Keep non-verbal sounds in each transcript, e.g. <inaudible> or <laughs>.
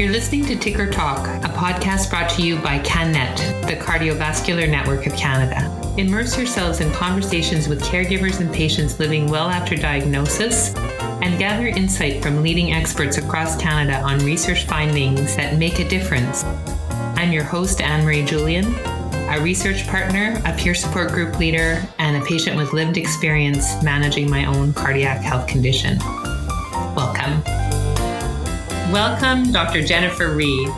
You're listening to Ticker Talk, a podcast brought to you by CANet, the Cardiovascular Network of Canada. Immerse yourselves in conversations with caregivers and patients living well after diagnosis and gather insight from leading experts across Canada on research findings that make a difference. I'm your host, Anne Marie Julian, a research partner, a peer support group leader, and a patient with lived experience managing my own cardiac health condition. Welcome. Welcome, Dr. Jennifer Reed.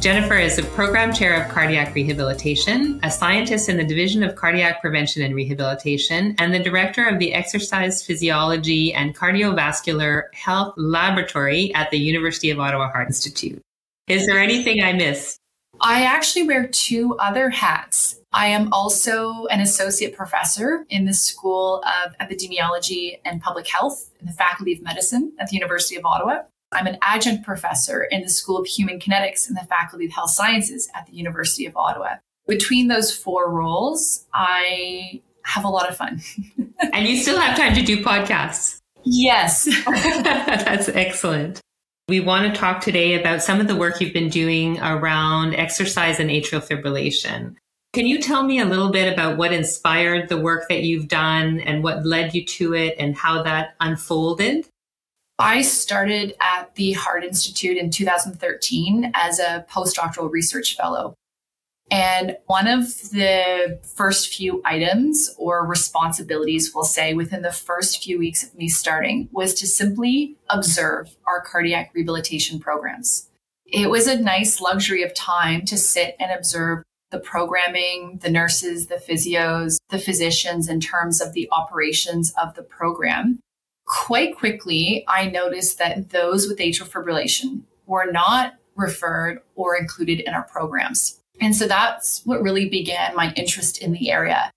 Jennifer is the program chair of cardiac rehabilitation, a scientist in the Division of Cardiac Prevention and Rehabilitation, and the director of the Exercise Physiology and Cardiovascular Health Laboratory at the University of Ottawa Heart Institute. Is there anything I missed? I actually wear two other hats. I am also an associate professor in the School of Epidemiology and Public Health in the Faculty of Medicine at the University of Ottawa. I'm an adjunct professor in the School of Human Kinetics in the Faculty of Health Sciences at the University of Ottawa. Between those four roles, I have a lot of fun. <laughs> and you still have time to do podcasts. Yes. <laughs> <laughs> That's excellent. We want to talk today about some of the work you've been doing around exercise and atrial fibrillation. Can you tell me a little bit about what inspired the work that you've done and what led you to it and how that unfolded? I started at the Heart Institute in 2013 as a postdoctoral research fellow. And one of the first few items or responsibilities, we'll say, within the first few weeks of me starting was to simply observe our cardiac rehabilitation programs. It was a nice luxury of time to sit and observe the programming, the nurses, the physios, the physicians in terms of the operations of the program quite quickly, I noticed that those with atrial fibrillation were not referred or included in our programs. And so that's what really began my interest in the area.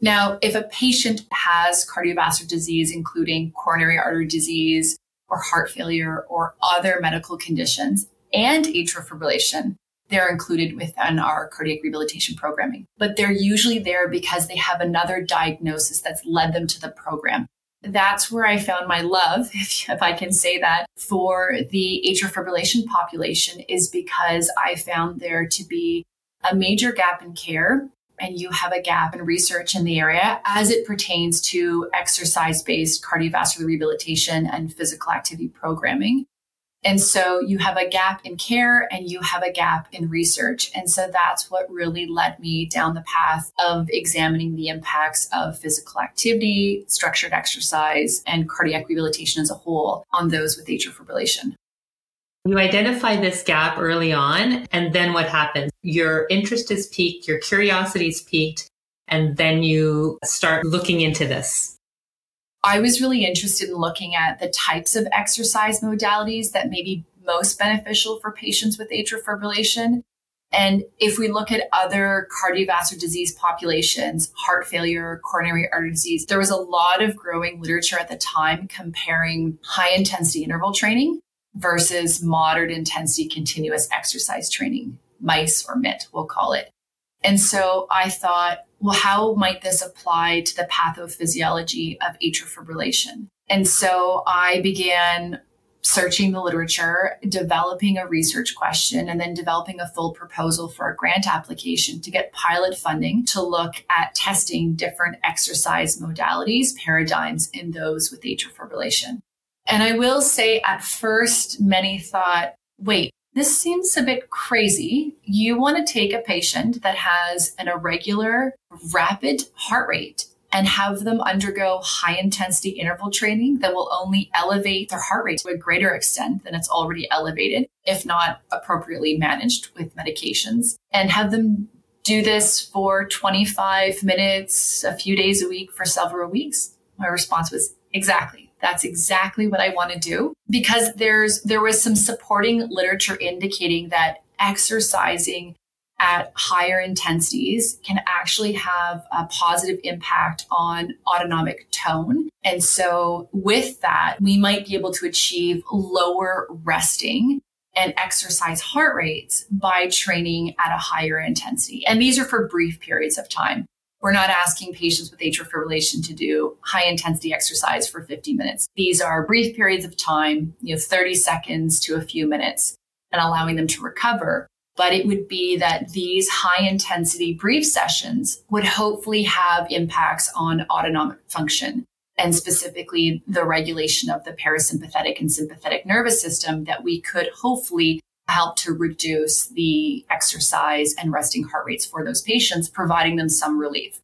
Now, if a patient has cardiovascular disease, including coronary artery disease or heart failure or other medical conditions and atrial fibrillation, they're included within our cardiac rehabilitation programming. But they're usually there because they have another diagnosis that's led them to the program that's where I found my love, <laughs> if, if, I can say that, for the atrial fibrillation population is because I found there to be a major gap in care and you have a gap in research in the area as it pertains to exercise based cardiovascular rehabilitation and physical activity programming. And so you have a gap in care and you have a gap in research. And so that's what really led me down the path of examining the impacts of physical activity, structured exercise, and cardiac rehabilitation as a whole on those with atrial fibrillation. You identify this gap early on, and then what happens? Your interest is piqued, your curiosity is piqued, and then you start looking into this. I was really interested in looking at the types of exercise modalities that may be most beneficial for patients with atrial fibrillation. And if we look at other cardiovascular disease populations, heart failure, coronary artery disease, there was a lot of growing literature at the time comparing high intensity interval training versus moderate intensity continuous exercise training, MICE or MIT, we'll call it. And so I thought, well, how might this apply to the pathophysiology of atrial fibrillation? And so I began searching the literature, developing a research question, and then developing a full proposal for a grant application to get pilot funding to look at testing different exercise modalities, paradigms in those with atrial fibrillation. And I will say at first, many thought, wait, this seems a bit crazy. You want to take a patient that has an irregular, rapid heart rate and have them undergo high intensity interval training that will only elevate their heart rate to a greater extent than it's already elevated, if not appropriately managed with medications, and have them do this for 25 minutes, a few days a week for several weeks. My response was exactly. That's exactly what I want to do because there's there was some supporting literature indicating that exercising at higher intensities can actually have a positive impact on autonomic tone. And so with that, we might be able to achieve lower resting and exercise heart rates by training at a higher intensity. And these are for brief periods of time. We're not asking patients with atrial fibrillation to do high intensity exercise for 50 minutes. These are brief periods of time, you know, 30 seconds to a few minutes. and allowing them to recover. But it would be that these high intensity brief sessions would hopefully have impacts on autonomic function and specifically the regulation of the parasympathetic and sympathetic nervous system that we could hopefully help to reduce the exercise and resting heart rates for those patients, providing them some relief.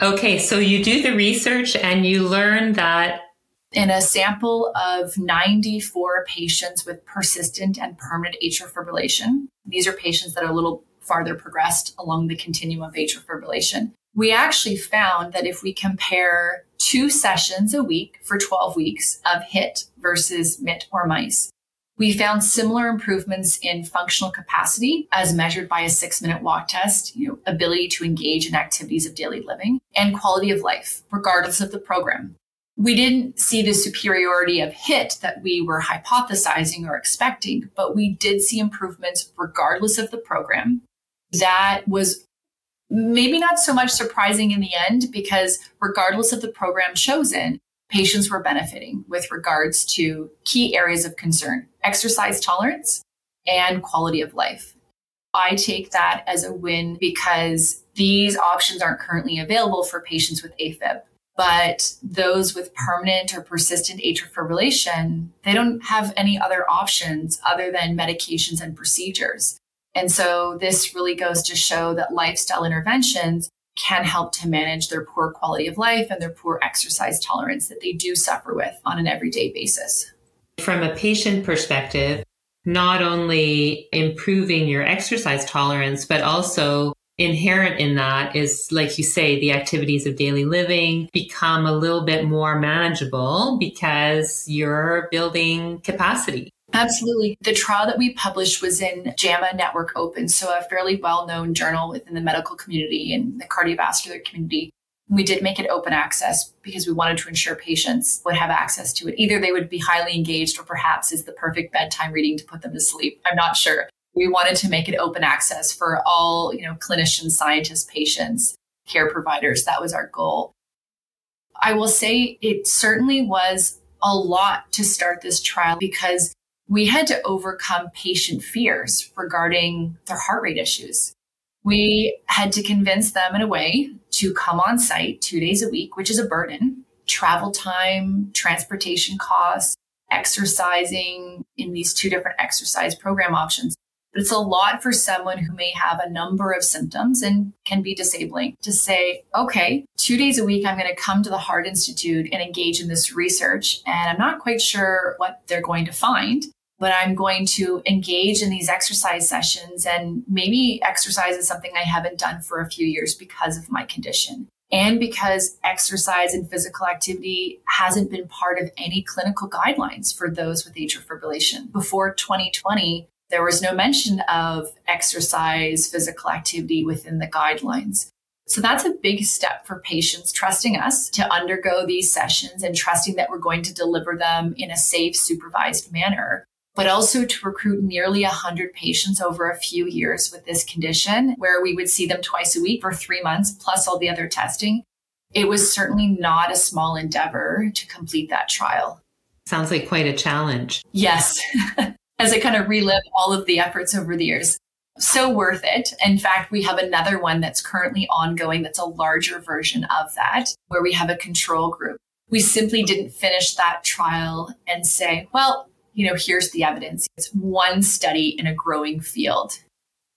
Okay, so you do the research and you learn that. In a sample of 94 patients with persistent and permanent atrial fibrillation, these are patients that are a little farther progressed along the continuum of atrial fibrillation. We actually found that if we compare two sessions a week for 12 weeks of HIIT versus MIT or mice, we found similar improvements in functional capacity as measured by a six minute walk test, you know, ability to engage in activities of daily living and quality of life, regardless of the program. We didn't see the superiority of HIIT that we were hypothesizing or expecting, but we did see improvements regardless of the program. That was maybe not so much surprising in the end because regardless of the program chosen, patients were benefiting with regards to key areas of concern exercise tolerance and quality of life. I take that as a win because these options aren't currently available for patients with AFib. But those with permanent or persistent atrial fibrillation, they don't have any other options other than medications and procedures. And so this really goes to show that lifestyle interventions can help to manage their poor quality of life and their poor exercise tolerance that they do suffer with on an everyday basis. From a patient perspective, not only improving your exercise tolerance, but also inherent in that is, like you say, the activities of daily living become a little bit more manageable because you're building capacity. Absolutely. The trial that we published was in JAMA Network Open, so a fairly well known journal within the medical community and the cardiovascular community. We did make it open access because we wanted to ensure patients would have access to it. Either they would be highly engaged or perhaps it's the perfect bedtime reading to put them to sleep. I'm not sure. We wanted to make it open access for all, you know, clinicians, scientists, patients, care providers. That was our goal. I will say it certainly was a lot to start this trial because we had to overcome patient fears regarding their heart rate issues. We had to convince them in a way to come on site two days a week, which is a burden, travel time, transportation costs, exercising in these two different exercise program options. But it's a lot for someone who may have a number of symptoms and can be disabling to say, okay, two days a week, I'm going to come to the Heart Institute and engage in this research. And I'm not quite sure what they're going to find but I'm going to engage in these exercise sessions and maybe exercise is something I haven't done for a few years because of my condition. And because exercise and physical activity hasn't been part of any clinical guidelines for those with atrial fibrillation. Before 2020, there was no mention of exercise, physical activity within the guidelines. So that's a big step for patients trusting us to undergo these sessions and trusting that we're going to deliver them in a safe, supervised manner but also to recruit nearly 100 patients over a few years with this condition, where we would see them twice a week for three months, plus all the other testing. It was certainly not a small endeavor to complete that trial. Sounds like quite a challenge. Yes. <laughs> As I kind of relive all of the efforts over the years. So worth it. In fact, we have another one that's currently ongoing that's a larger version of that, where we have a control group. We simply didn't finish that trial and say, well, you know, here's the evidence. It's one study in a growing field.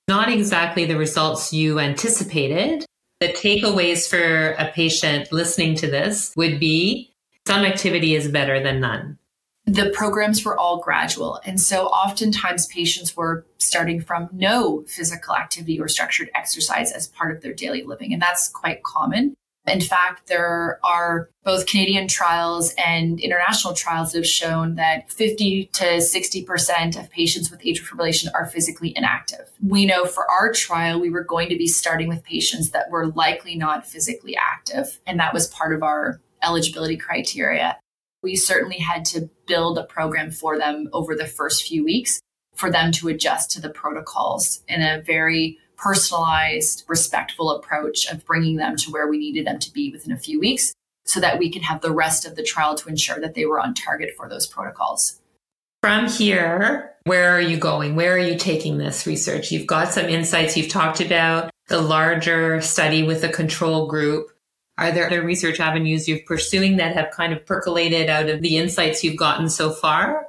Not exactly the results you anticipated. The takeaways for a patient listening to this would be some activity is better than none. The programs were all gradual. And so oftentimes patients were starting from no physical activity or structured exercise as part of their daily living. And that's quite common. In fact, there are both Canadian trials and international trials that have shown that 50 to 60% of patients with atrial fibrillation are physically inactive. We know for our trial, we were going to be starting with patients that were likely not physically active, and that was part of our eligibility criteria. We certainly had to build a program for them over the first few weeks for them to adjust to the protocols in a very personalized, respectful approach of bringing them to where we needed them to be within a few weeks so that we could have the rest of the trial to ensure that they were on target for those protocols. From here, where are you going? Where are you taking this research? You've got some insights. You've talked about the larger study with a control group. Are there other research avenues you're pursuing that have kind of percolated out of the insights you've gotten so far?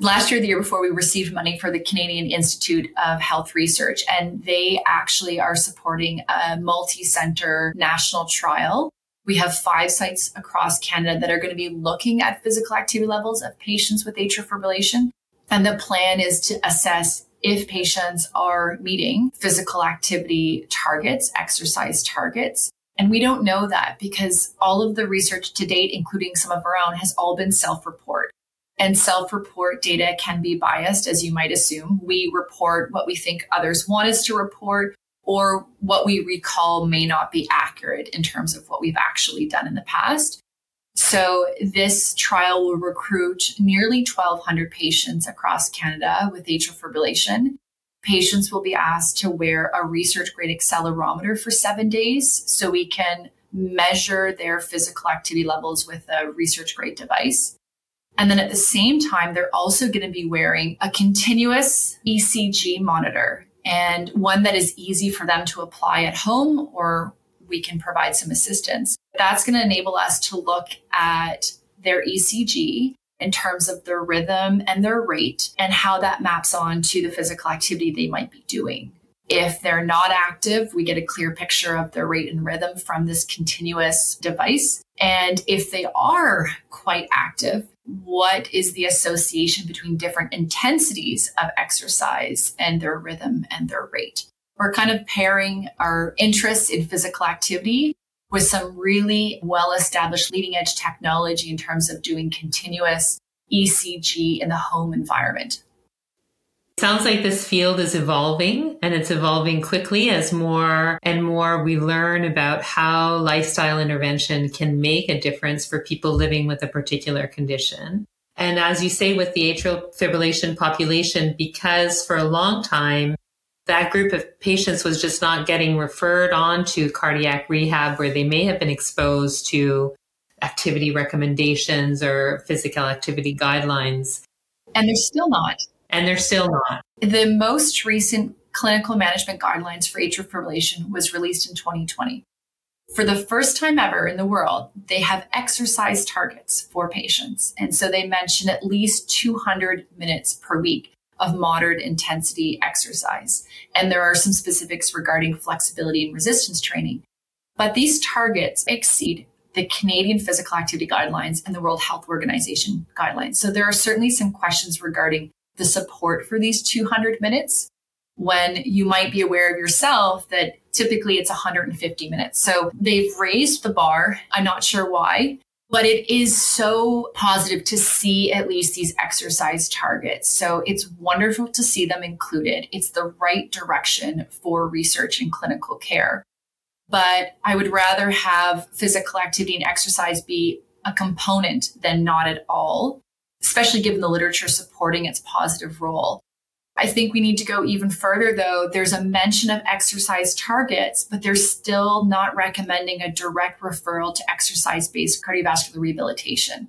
Last year, the year before, we received money for the Canadian Institute of Health Research, and they actually are supporting a multi center national trial. We have five sites across Canada that are going to be looking at physical activity levels of patients with atrial fibrillation. And the plan is to assess if patients are meeting physical activity targets, exercise targets. And we don't know that because all of the research to date, including some of our own, has all been self report. And self report data can be biased, as you might assume. We report what we think others want us to report, or what we recall may not be accurate in terms of what we've actually done in the past. So, this trial will recruit nearly 1,200 patients across Canada with atrial fibrillation. Patients will be asked to wear a research grade accelerometer for seven days so we can measure their physical activity levels with a research grade device. And then at the same time, they're also going to be wearing a continuous ECG monitor and one that is easy for them to apply at home or we can provide some assistance. That's going to enable us to look at their ECG in terms of their rhythm and their rate and how that maps on to the physical activity they might be doing. If they're not active, we get a clear picture of their rate and rhythm from this continuous device. And if they are quite active, what is the association between different intensities of exercise and their rhythm and their rate? We're kind of pairing our interests in physical activity with some really well established leading edge technology in terms of doing continuous ECG in the home environment. Sounds like this field is evolving and it's evolving quickly as more and more we learn about how lifestyle intervention can make a difference for people living with a particular condition. And as you say, with the atrial fibrillation population, because for a long time, that group of patients was just not getting referred on to cardiac rehab where they may have been exposed to activity recommendations or physical activity guidelines. And they're still not. And they're still not. The most recent clinical management guidelines for atrial fibrillation was released in 2020. For the first time ever in the world, they have exercise targets for patients. And so they mention at least 200 minutes per week of moderate intensity exercise. And there are some specifics regarding flexibility and resistance training. But these targets exceed the Canadian Physical Activity Guidelines and the World Health Organization guidelines. So there are certainly some questions regarding the support for these 200 minutes when you might be aware of yourself that typically it's 150 minutes. So they've raised the bar. I'm not sure why, but it is so positive to see at least these exercise targets. So it's wonderful to see them included. It's the right direction for research and clinical care. But I would rather have physical activity and exercise be a component than not at all especially given the literature supporting its positive role. I think we need to go even further, though. There's a mention of exercise targets, but they're still not recommending a direct referral to exercise based cardiovascular rehabilitation.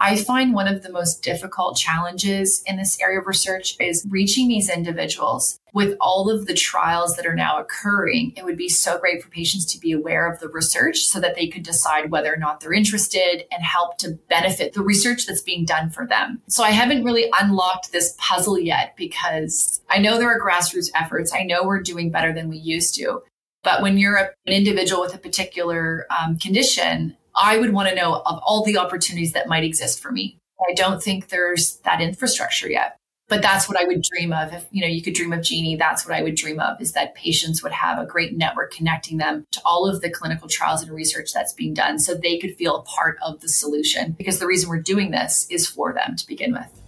I find one of the most difficult challenges in this area of research is reaching these individuals. With all of the trials that are now occurring, it would be so great for patients to be aware of the research so that they could decide whether or not they're interested and help to benefit the research that's being done for them. So I haven't really unlocked this puzzle yet because I know there are grassroots efforts. I know we're doing better than we used to. But when you're an individual with a particular um, condition, I would want to know of all the opportunities that might exist for me. I don't think there's that infrastructure yet. But that's what I would dream of. If you know, you could dream of Genie, that's what I would dream of is that patients would have a great network connecting them to all of the clinical trials and research that's being done so they could feel a part of the solution. Because the reason we're doing this is for them to begin with.